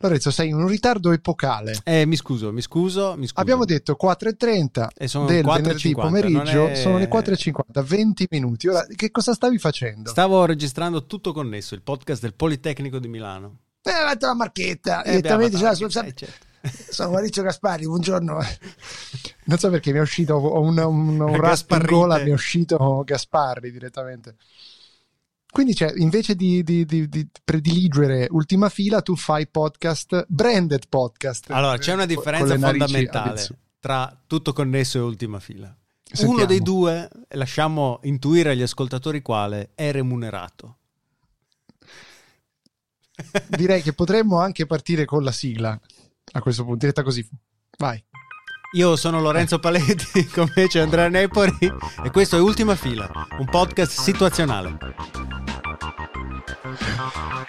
Lorenzo, sei in un ritardo epocale. Eh, mi scuso, mi scuso, mi scuso. Abbiamo detto 4.30 E sono del 4.50, venerdì pomeriggio, è- sono le 4.50, 20 minuti. Ora, che cosa stavi facendo? Stavo registrando tutto connesso, il podcast del Politecnico di Milano. Eh, ho letto la marchetta, Eh, direttamente c'era ma- sul- eh, certo. Sono Maurizio Gaspari, buongiorno. Non so perché mi è uscito ho un, un, un raspo in gola, mi è uscito Gasparri direttamente. Quindi cioè, invece di, di- di- di prediligere ultima fila, tu fai podcast, branded podcast. Allora, c'è una differenza fondamentale tra tutto connesso e ultima fila. Sentiamo. Uno dei due, lasciamo intuire agli ascoltatori quale, è remunerato. Direi che potremmo anche partire con la sigla a questo punto, diretta così. Vai. Io sono Lorenzo Paletti, con me c'è Andrea Nepori e questo è Ultima Fila, un podcast situazionale.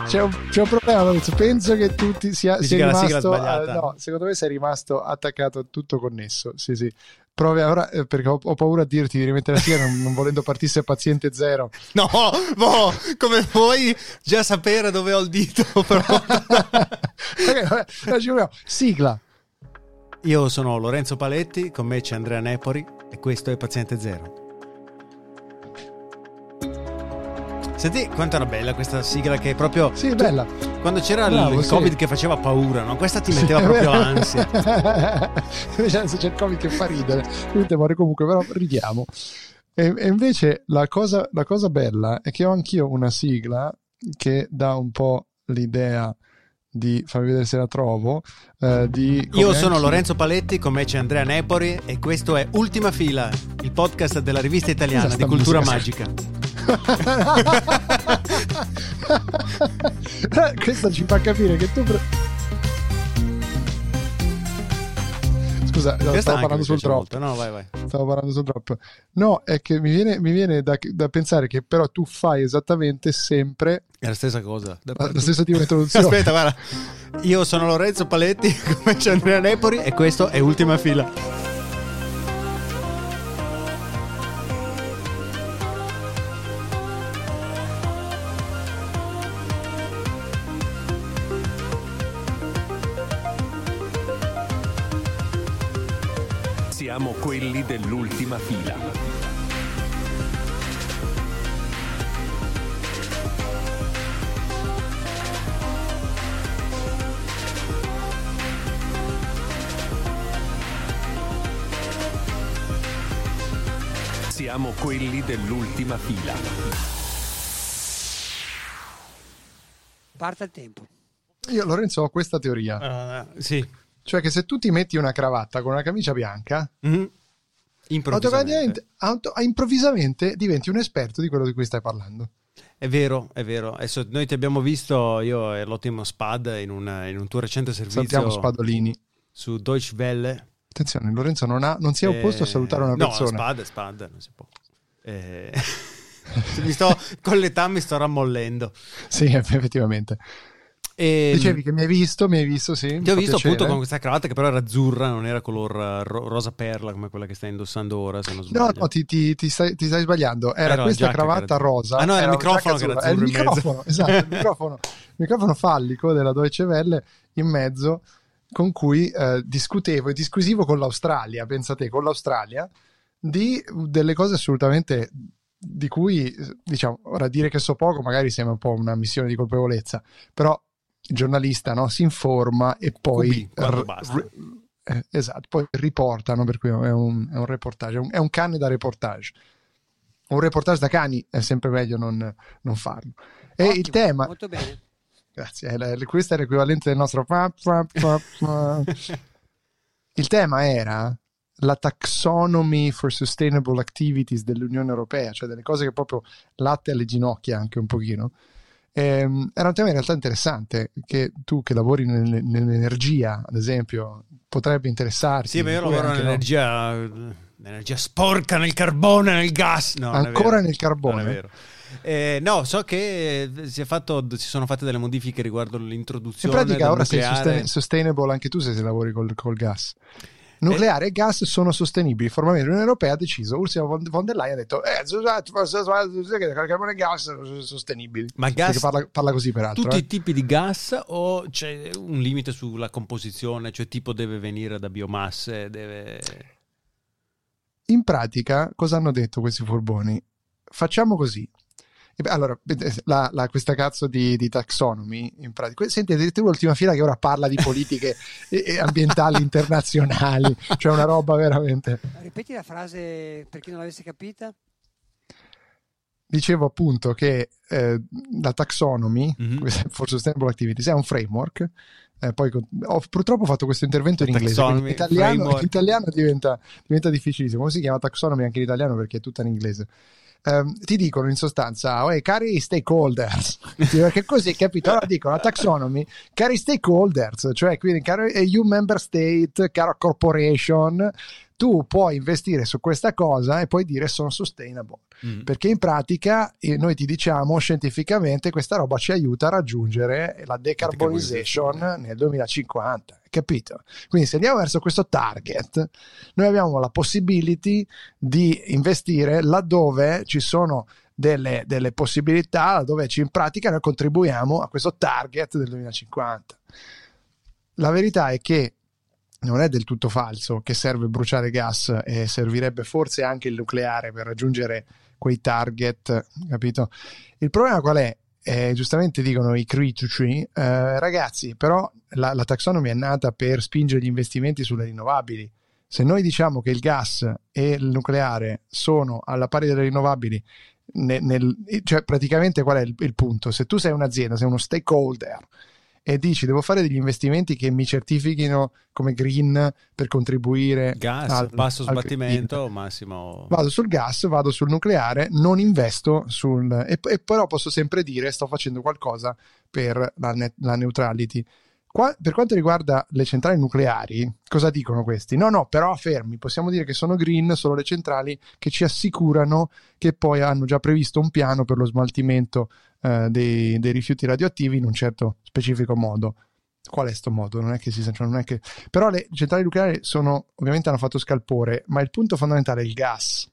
C'è un, c'è un problema, Lorenzo. Penso che tu ti sia, è rimasto. eh, no, secondo me sei rimasto attaccato a tutto connesso. Sì, sì. Provi ora eh, perché ho, ho paura a dirti di rimettere la sigla, non, non volendo partisse paziente zero. No, boh, come puoi già sapere dove ho il dito? Però. ok, allora. Sigla. Io sono Lorenzo Paletti, con me c'è Andrea Nepori e questo è Paziente Zero. Senti quanto era bella questa sigla che proprio... Sì, bella. Quando c'era il- Bravo, il sì. Covid che faceva paura, no? Questa ti metteva Sì, è proprio ansia. Invece adesso c'è il Covid che fa ridere. Quindi te muore comunque, però ridiamo. E, e invece la cosa, la cosa bella è che ho anch'io una sigla che dà un po' l'idea di fammi vedere se la trovo. eh, di Io sono Lorenzo Paletti, con me c'è Andrea Nepori e questo è Ultima Fila, il podcast della rivista italiana di cultura musica? magica. Questo ci fa capire che tu. pre- Scusa, no, stavo parlando sul drop. molto. No, vai, vai. Stavo parlando sul drop. No, è che mi viene, mi viene da, da pensare che però tu fai esattamente sempre È la stessa cosa. la, la stessa tipo di introduzione. Aspetta, guarda. Io sono Lorenzo Paletti, con me c'è Andrea Nepori e questo è Ultima Fila. Quelli dell'ultima fila. Siamo quelli dell'ultima fila. Parta il tempo. Io, Lorenzo, ho questa teoria. Ah, sì. Cioè che se tu ti metti una cravatta con una camicia bianca, Mhm. Improvvisamente. auto- improvvisamente diventi un esperto di quello di cui stai parlando. È vero, è vero. Adesso noi ti abbiamo visto, io e l'ottimo Spad, in, un- in un tuo recente servizio Salutiamo Spadolini. su Deutsche Welle. Attenzione, Lorenzo non, ha, non si è opposto a Eh, salutare una no, persona. Spad, Spad, non si può. Eh, sto, con l'età mi sto rammollendo. Sì, effettivamente. E, Dicevi che mi hai visto, mi hai visto, sì. mi Ehm, Ti ho visto piacere. appunto con questa cravatta che però era azzurra, non era color eh, ro- rosa perla come quella che stai indossando ora, se non No, sbaglio. no, ti, ti- ti stai, ti stai sbagliando. Era, Era questa cravatta era- rosa. Ah, no, era il una microfono che era il azzurro in mezzo. microfono, esatto, il microfono, il microfono fallico della Deutsche Welle in mezzo con cui eh, discutevo e disquisivo con l'Australia, pensate, con l'Australia, di delle cose assolutamente di cui, diciamo, ora dire che so poco magari sembra un po' una missione di colpevolezza, però il giornalista no, si informa e poi... QB, quando r- basta. r- eh, esatto, poi riportano, per cui è un, è un reportage, è un, è un cane da reportage. Un reportage da cani è sempre meglio non, non farlo. E il Ottimo, tema, Molto bene. grazie, la- questo è l'equivalente del nostro... Il tema era la taxonomy for sustainable activities dell'Unione Europea, cioè delle cose che proprio latte alle ginocchia anche un pochino. Ehm, era un tema in realtà interessante che tu che lavori nel- nell'energia, ad esempio, potrebbe interessarti. Sì, ma io lavoro anche no. nell'energia, nell'energia sporca, nel carbone, nel gas. No, Ancora nel carbone? Non è vero. Eh, no, so che si, è fatto, si sono fatte delle modifiche riguardo In l'introduzione pratica del ora sei nucleare. sustain- sustainable anche tu se, se lavori col, col gas. Nucleare e gas sono sostenibili. Formalmente l'Unione Europea ha deciso, Ursula von der Leyen ha detto, eh, che carbone e gas sono sostenibili. Ma gas- parla, parla così peraltro. Tutti eh. i tipi di gas o c'è un limite sulla composizione, cioè tipo deve venire da biomasse, deve... In pratica, cosa hanno detto questi furboni? Facciamo così. Beh, Allora, la- la- questa cazzo di, di taxonomy, in pratica, senti addirittura l'ultima fila che ora parla di politiche e- e ambientali internazionali, cioè una roba veramente. Ripeti la frase per chi non l'avesse capita. Dicevo appunto che eh, la taxonomy Mhm. questa for sustainable activities è un framework. eh, poi con- ho, purtroppo ho fatto questo intervento in inglese. italiano, in italiano diventa, diventa difficilissimo. Come si chiama taxonomy anche in italiano perché è tutta in inglese. Ehm, ti dicono in sostanza, "Uè, cari stakeholders, perché così capito? Allora dicono la taxonomy, cari stakeholders, cioè quindi caro EU member state, caro corporation, tu puoi investire su questa cosa e puoi dire sono sustainable Mm. perché in pratica eh, noi ti diciamo scientificamente questa roba ci aiuta a raggiungere la decarbonization nel 2050 capito? quindi se andiamo verso questo target noi abbiamo la possibility di investire laddove ci sono delle, delle possibilità laddove ci in pratica noi contribuiamo a questo target del 2050 la verità è che non è del tutto falso che serve bruciare gas e servirebbe forse anche il nucleare per raggiungere quei target, capito? Il problema qual è? Eh, giustamente dicono i critici, eh, ragazzi, però la, la taxonomy è nata per spingere gli investimenti sulle rinnovabili. Se noi diciamo che il gas e il nucleare sono alla pari delle rinnovabili, ne- nel- cioè praticamente qual è il, il punto? Se tu sei un'azienda, sei uno stakeholder e dici devo fare degli investimenti che mi certifichino come green per contribuire Gas, al- basso al sbattimento, green. massimo... Vado sul gas, vado sul nucleare, non investo sul... E, e però posso sempre dire sto facendo qualcosa per la, net- la neutrality. Qua- per quanto riguarda le centrali nucleari, cosa dicono questi? No, no, però fermi, possiamo dire che sono green solo le centrali che ci assicurano che poi hanno già previsto un piano per lo smaltimento eh, dei, dei rifiuti radioattivi in un certo specifico modo. Qual è sto modo? Non è che si cioè non è che... Però le centrali nucleari sono, ovviamente hanno fatto scalpore, ma il punto fondamentale è il gas.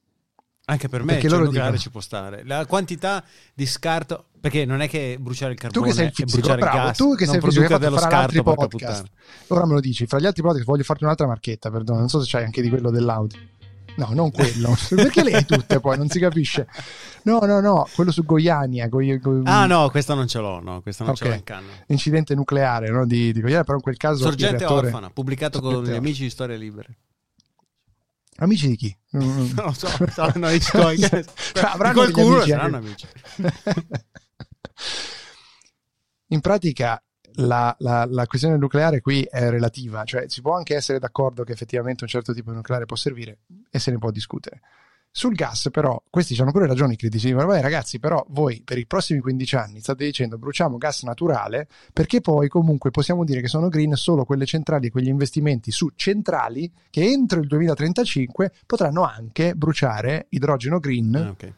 Anche per me Perché cioè, il nucleare dicono- ci può stare. La quantità di scarto... Perché non è che bruciare il Tu carbone che sei il fisico, bruciare il bravo, gas tu che sei il fisico, fatto dello altri scarto, porca podcast. Ora me lo dici, fra gli altri podcast voglio farti un'altra marchetta, perdono, non so se c'hai anche di quello dell'Audi. No, non quello. Perché le hai tutte poi? Non si capisce. No, no, no, quello su Goiania. Goi- Goi- Ah no, questa non ce l'ho, no, questa non ce Ok. l'ho in canna. Incidente nucleare no, di, di Goiania, però in quel caso... Sorgente reattore- orfana, pubblicato con Sorgente gli orfana. amici di Storie Libere. Amici di chi? Non lo so, saranno amici tuoi. Cioè, Di avranno qualcuno amici saranno anche- amici. In pratica la, la- la questione nucleare qui è relativa, cioè si può anche essere d'accordo che effettivamente un certo tipo di nucleare può servire e se ne può discutere. Sul gas, però, questi hanno pure ragioni i critici. Dicono, "Vabbè, ragazzi, però voi per i prossimi 15 anni state dicendo bruciamo gas naturale perché poi comunque possiamo dire che sono green solo quelle centrali e quegli investimenti su centrali che entro il 2035 potranno anche bruciare idrogeno green Ah, ok.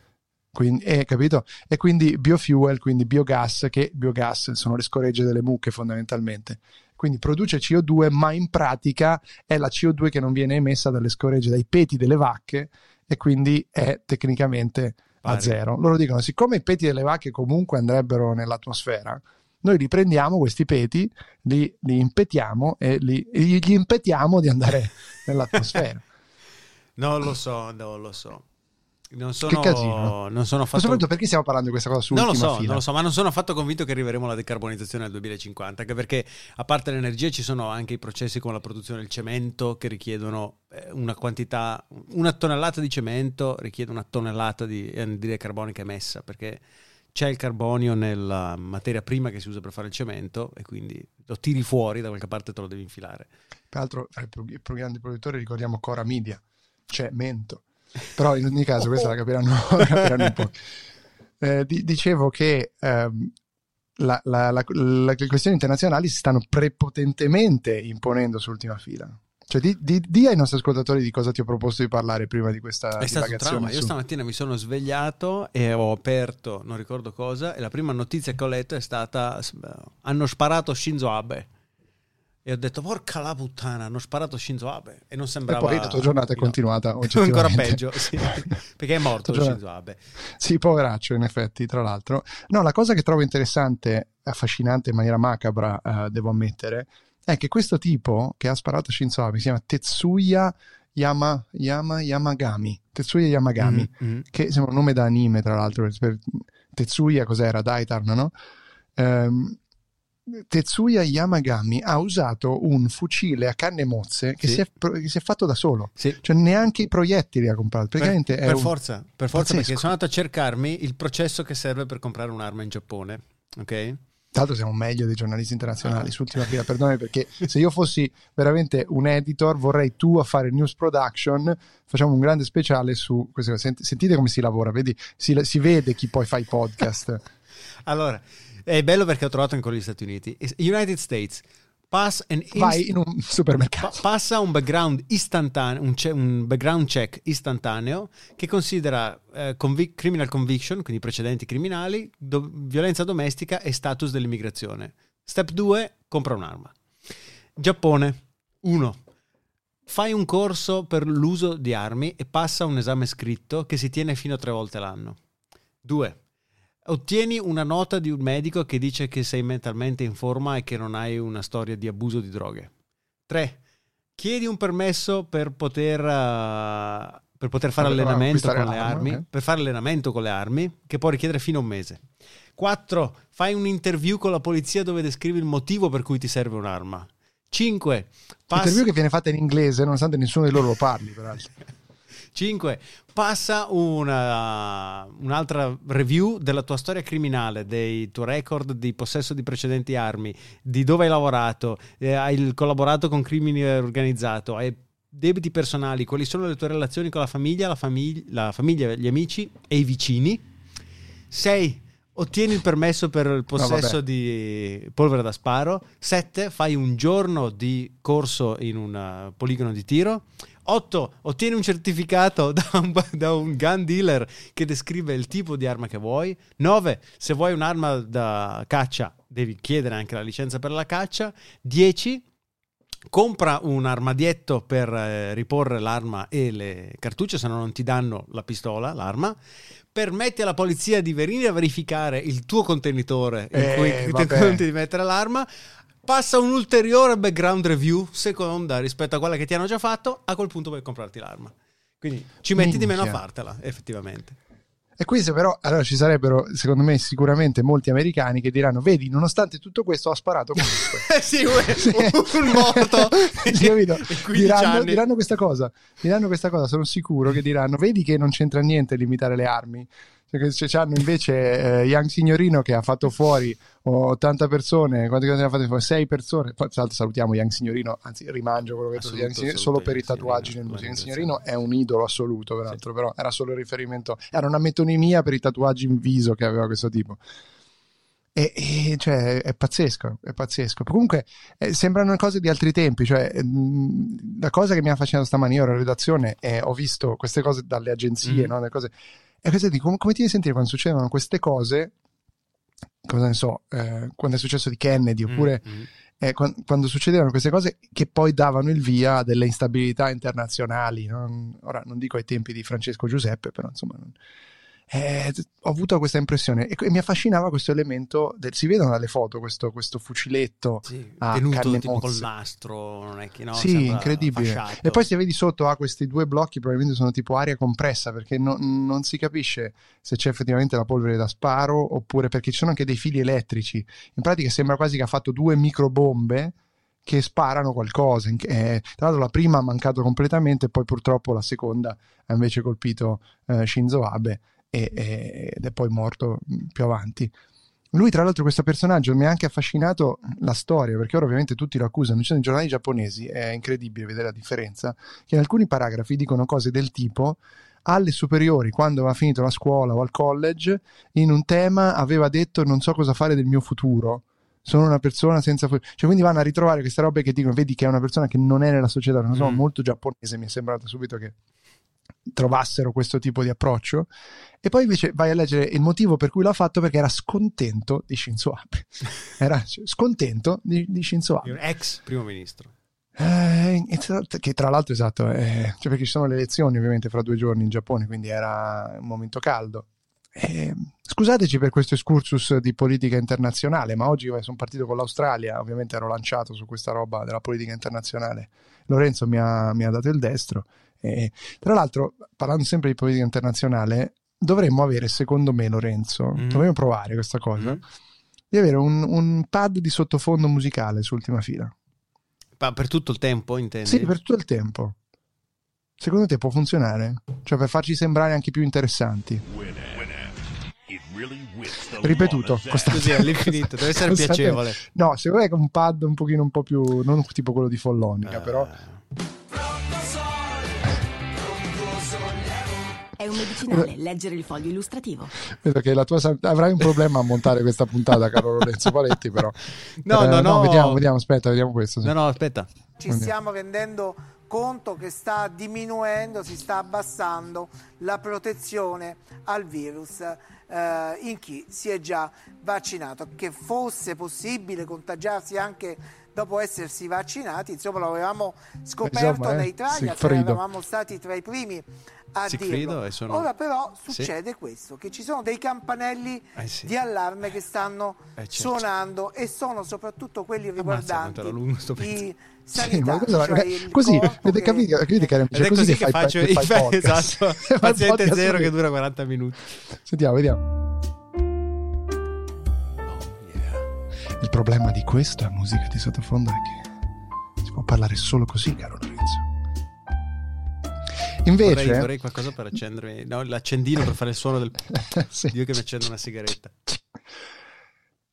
Quindi, eh, capito? E quindi biofuel, quindi biogas, che biogas sono le scoregge delle mucche fondamentalmente. Quindi produce CO2, ma in pratica è la CO2 che non viene emessa dalle scoregge, dai peti delle vacche e quindi è tecnicamente a zero. Loro dicono, siccome i peti delle vacche comunque andrebbero nell'atmosfera, noi li prendiamo questi peti, li, li impetiamo e li, gli impetiamo di andare nell'atmosfera. Non lo so, non lo so. Non sono, casino. non sono affatto... soprattutto perché stiamo parlando di questa cosa Non lo so, non lo so, ma non sono affatto convinto che arriveremo alla decarbonizzazione nel 2050, anche perché a parte l'energia ci sono anche i processi come la produzione del cemento che richiedono eh, una quantità, una tonnellata di cemento richiede una tonnellata di anidride carbonica emessa, perché c'è il carbonio nella materia prima che si usa per fare il cemento e quindi lo tiri fuori da qualche parte te lo devi infilare. Peraltro, fra i più, grandi produttori ricordiamo Cora Media, cioè Mento. Però in ogni caso, questa la capiranno, la capiranno un po'. Eh, di- dicevo che ehm, la- la- le questioni internazionali si stanno prepotentemente imponendo su ultima fila. Cioè, di, di- di ai nostri ascoltatori di cosa ti ho proposto di parlare prima di questa È stato un trauma. Io su- stamattina mi sono svegliato e ho aperto, non ricordo cosa, e la prima notizia che ho letto è stata: hanno sparato Shinzo Abe. E ho detto, porca la puttana, hanno sparato Shinzo Abe. E non E sembrava... poi la tua giornata è no. continuata Ancora oggettivamente. peggio, sì. Perché è morto Shinzo Abe. Sì, poveraccio, in effetti, tra l'altro. No, la cosa che trovo interessante, affascinante in maniera macabra, eh, devo ammettere, è che questo tipo che ha sparato Shinzo Abe si chiama Tetsuya Yama, Yama- Yamagami. Tetsuya Yamagami, Mhm, mhm. che sembra un nome da anime, tra l'altro. per- Tetsuya, cos'era? Daitarn, no? Ehm, Tetsuya Yamagami ha usato un fucile a canne mozze che, Sì. si, è, che si è fatto da solo. Sì. Cioè, neanche i proiettili ha comprato. Per, Praticamente per un- forza, per forza perché sono andato a cercarmi il processo che serve per comprare un'arma in Giappone. Ok? Tra l'altro siamo meglio dei giornalisti internazionali Ah. su ultima fila, perdonami perché se io fossi veramente un editor vorrei tu a fare news production, facciamo un grande speciale su queste cose. Sent- Sentite come si lavora, vedi? Si, si vede chi poi fa i podcast. Allora, è bello perché ho trovato ancora gli Stati Uniti. United States. Pass inst- Vai in un Pa- supermercato. passa un background istantaneo, un, ce- un background check istantaneo che considera eh, convic- criminal conviction, quindi precedenti criminali, do- violenza domestica e status dell'immigrazione. Step 2, compra un'arma. Giappone 1. Fai un corso per l'uso di armi e passa un esame scritto che si tiene fino a tre volte l'anno. 2. Ottieni una nota di un medico che dice che sei mentalmente in forma e che non hai una storia di abuso di droghe. 3. Chiedi un permesso per poter, eh, per poter fare Per allenamento con le armi, eh. per fare allenamento con le armi, che può richiedere fino a un mese. 4. Fai un interview con la polizia dove descrivi il motivo per cui ti serve un'arma. 5. Interview che viene fatta in inglese, nonostante nessuno di loro lo parli, peraltro. 5. Passa una, un'altra review della tua storia criminale, dei tuoi record di possesso di precedenti armi, di dove hai lavorato, eh, hai collaborato con crimine organizzato, hai debiti personali, quali sono le tue relazioni con la famiglia, la, famig- la famiglia, gli amici e i vicini. 6. Ottieni il permesso per il possesso vabbè. di polvere da sparo. 7. Fai un giorno di corso in un uh, poligono di tiro. 8. Ottieni un certificato da un, da un gun dealer che descrive il tipo di arma che vuoi. 9. Se vuoi un'arma da caccia, devi chiedere anche la licenza per la caccia. 10. Compra un armadietto per eh, riporre l'arma e le cartucce, se no non ti danno la pistola, l'arma. Permetti alla polizia di venire a verificare il tuo contenitore in Eh, cui ti conti di mettere l'arma. Passa un ulteriore background review seconda rispetto a quella che ti hanno già fatto. A quel punto puoi comprarti l'arma. Quindi ci metti di meno a Minchia. fartela, effettivamente. E questo però, allora ci sarebbero, secondo me, sicuramente molti americani che diranno, vedi, nonostante tutto questo ha sparato comunque. Sì, un, un morto. Sì, capito? in 15 Diranno, diranno questa cosa, diranno questa cosa, sono sicuro che diranno, vedi che non c'entra niente limitare le armi. Cioè, c'hanno invece eh, Young Signorino che ha fatto fuori 80 persone, quante cose ha fatte fuori? 6 persone. Poi, tra l'altro salutiamo Young Signorino, anzi rimangio quello che ho detto Young Signorino, solo per i tatuaggi Young nel muso. Young Signorino, è un idolo assoluto, peraltro, però era solo il riferimento, era una metonimia per i tatuaggi in viso che aveva questo tipo. E, e, cioè, è pazzesco, è pazzesco. Comunque eh, sembrano cose di altri tempi. Cioè, mh, la cosa che mi ha affascinato stamani, io ero in redazione e ho visto queste cose dalle agenzie, Mm. no? Le cose, e cosa dico, come, ti devi sentire quando succedono queste cose? Cosa ne so, eh, quando è successo di Kennedy, oppure Mm, mm. eh, quan- quando succedevano queste cose che poi davano il via a delle instabilità internazionali. non- ora non dico ai tempi di Francesco Giuseppe, però insomma. non- eh, ho avuto questa impressione e, e mi affascinava questo elemento. Del, si vedono dalle foto questo, questo fuciletto Sì, Ah, tenuto tipo col nastro, non è che no, sì, incredibile. fasciato. E poi se vedi sotto ha questi due blocchi, probabilmente sono tipo aria compressa perché no- non si capisce se c'è effettivamente la polvere da sparo oppure perché ci sono anche dei fili elettrici. In pratica sembra quasi che ha fatto due microbombe che sparano qualcosa. Eh, tra l'altro la prima ha mancato completamente, poi purtroppo la seconda ha invece colpito eh, Shinzo Abe e- e- ed è poi morto mh, più avanti. Lui, tra l'altro, questo personaggio mi ha anche affascinato la storia, perché ora ovviamente tutti lo accusano. Ci sono i giornali giapponesi, è incredibile vedere la differenza, che in alcuni paragrafi dicono cose del tipo alle superiori, quando aveva finito la scuola o al college, in un tema aveva detto non so cosa fare del mio futuro. Sono una persona senza futuro. Cioè, quindi vanno a ritrovare queste robe che dicono, vedi che è una persona che non è nella società, non so, Mm. molto giapponese, mi è sembrato subito che trovassero questo tipo di approccio. E poi invece vai a leggere il motivo per cui l'ha fatto perché era scontento di Shinzo Abe. Era scontento di, di Shinzo Abe. Un ex primo ministro. Eh, che tra l'altro esatto, eh, cioè perché ci sono le elezioni ovviamente fra due giorni in Giappone, quindi era un momento caldo. Eh, scusateci per questo excursus di politica internazionale, ma oggi sono partito con l'Australia, ovviamente ero lanciato su questa roba della politica internazionale. Lorenzo mi ha, mi ha dato il destro. E, tra l'altro, parlando sempre di politica internazionale, dovremmo avere, secondo me, Lorenzo, mm. dovremmo provare questa cosa, mm. di avere un, un, pad di sottofondo musicale su ultima fila. Ma per tutto il tempo, intendi? Sì, per tutto il tempo. Secondo te può funzionare? Cioè per farci sembrare anche più interessanti? Ripetuto, così all'infinito, deve essere piacevole. No, secondo me è un pad un pochino un po' più, non tipo quello di Follonica, uh. però È un medicinale, leggere il foglio illustrativo. Vedo che la tua avrai un problema a montare questa puntata, caro Lorenzo Paletti, però. No, eh, no, no, Vediamo, vediamo, aspetta, vediamo questo. Sì. No, no, aspetta. Ci stiamo rendendo conto che sta diminuendo, si sta abbassando la protezione al virus eh, in chi si è già vaccinato. Che fosse possibile contagiarsi anche dopo essersi vaccinati, insomma lo avevamo scoperto insomma, eh, nei Italia, eravamo stati tra i primi a dirlo. Sono... Ora però succede sì. questo, che ci sono dei campanelli eh sì. di allarme che stanno eh certo. suonando e sono soprattutto quelli riguardanti i sanitari, sì, cioè così, avete capito, capito che, cioè, così, così che, che faccio fai, fai esatto, paziente zero che dura 40 minuti. Sentiamo, vediamo. Il problema di questa musica di sottofondo è che si può parlare solo così, caro Lorenzo. Invece, vorrei, vorrei qualcosa per accendermi, no, l'accendino per fare il suono del sì. Dio che mi accende una sigaretta.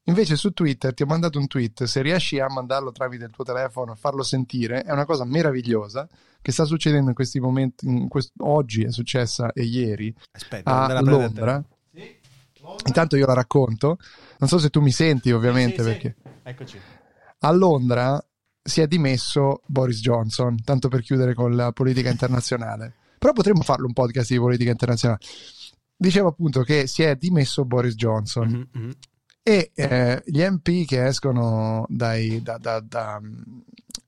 Invece su Twitter ti ho mandato un tweet, se riesci a mandarlo tramite il tuo telefono, a farlo sentire, è una cosa meravigliosa che sta succedendo in questi momenti, in quest- oggi è successa e ieri Aspetta, a Londra. Sì? Intanto io la racconto, non so se tu mi senti ovviamente sì, perché... Eccoci. A Londra si è dimesso Boris Johnson, tanto per chiudere con la politica internazionale. Però potremmo farlo un podcast di politica internazionale. Dicevo appunto che si è dimesso Boris Johnson mm-hmm. mm-hmm. e eh, gli MP che escono dai, da, da, da,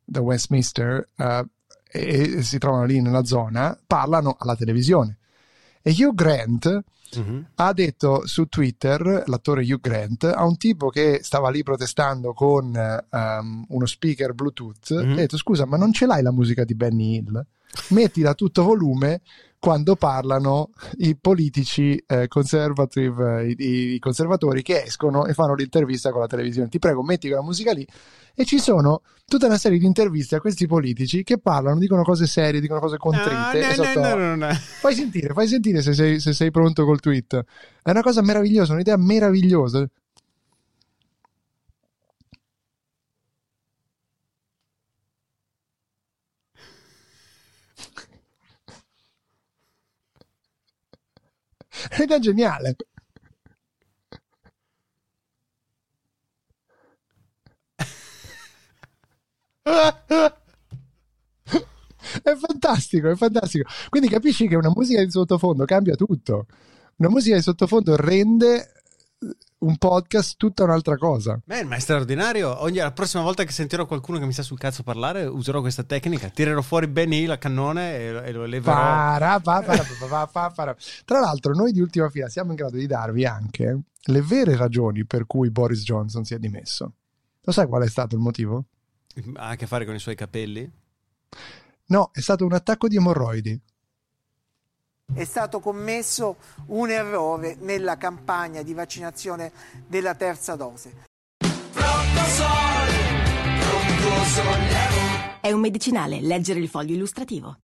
da, Westminster uh, e, e si trovano lì nella zona parlano alla televisione. E Hugh Grant Uh-huh. Ha detto su Twitter, l'attore Hugh Grant, a un tipo che stava lì protestando con um, uno speaker Bluetooth, uh-huh. ha detto scusa ma non ce l'hai la musica di Benny Hill? Mettila a tutto volume quando parlano i politici eh, conservative, i, i, conservatori che escono e fanno l'intervista con la televisione. Ti prego, metti quella musica lì. E ci sono tutta una serie di interviste a questi politici che parlano, dicono cose serie, dicono cose contrite. No, no, no, no, Fai sentire, fai sentire se sei, se sei pronto col tweet. È una cosa meravigliosa, un'idea meravigliosa. È geniale. È fantastico, è fantastico. Quindi capisci che una musica di sottofondo cambia tutto. Una musica di sottofondo rende un podcast tutta un'altra cosa. Man, ma è straordinario. Ogni, la prossima volta che sentirò qualcuno che mi sta sul cazzo parlare, userò questa tecnica. Tirerò fuori Benny la cannone e, e lo leverò. Para, para, para, Tra l'altro, noi di ultima fila siamo in grado di darvi anche le vere ragioni per cui Boris Johnson si è dimesso. Lo sai qual è stato il motivo? Ha a che fare con i suoi capelli? No, è stato un attacco di emorroidi è stato commesso un errore nella campagna di vaccinazione della terza dose. È un medicinale, leggere il foglio illustrativo.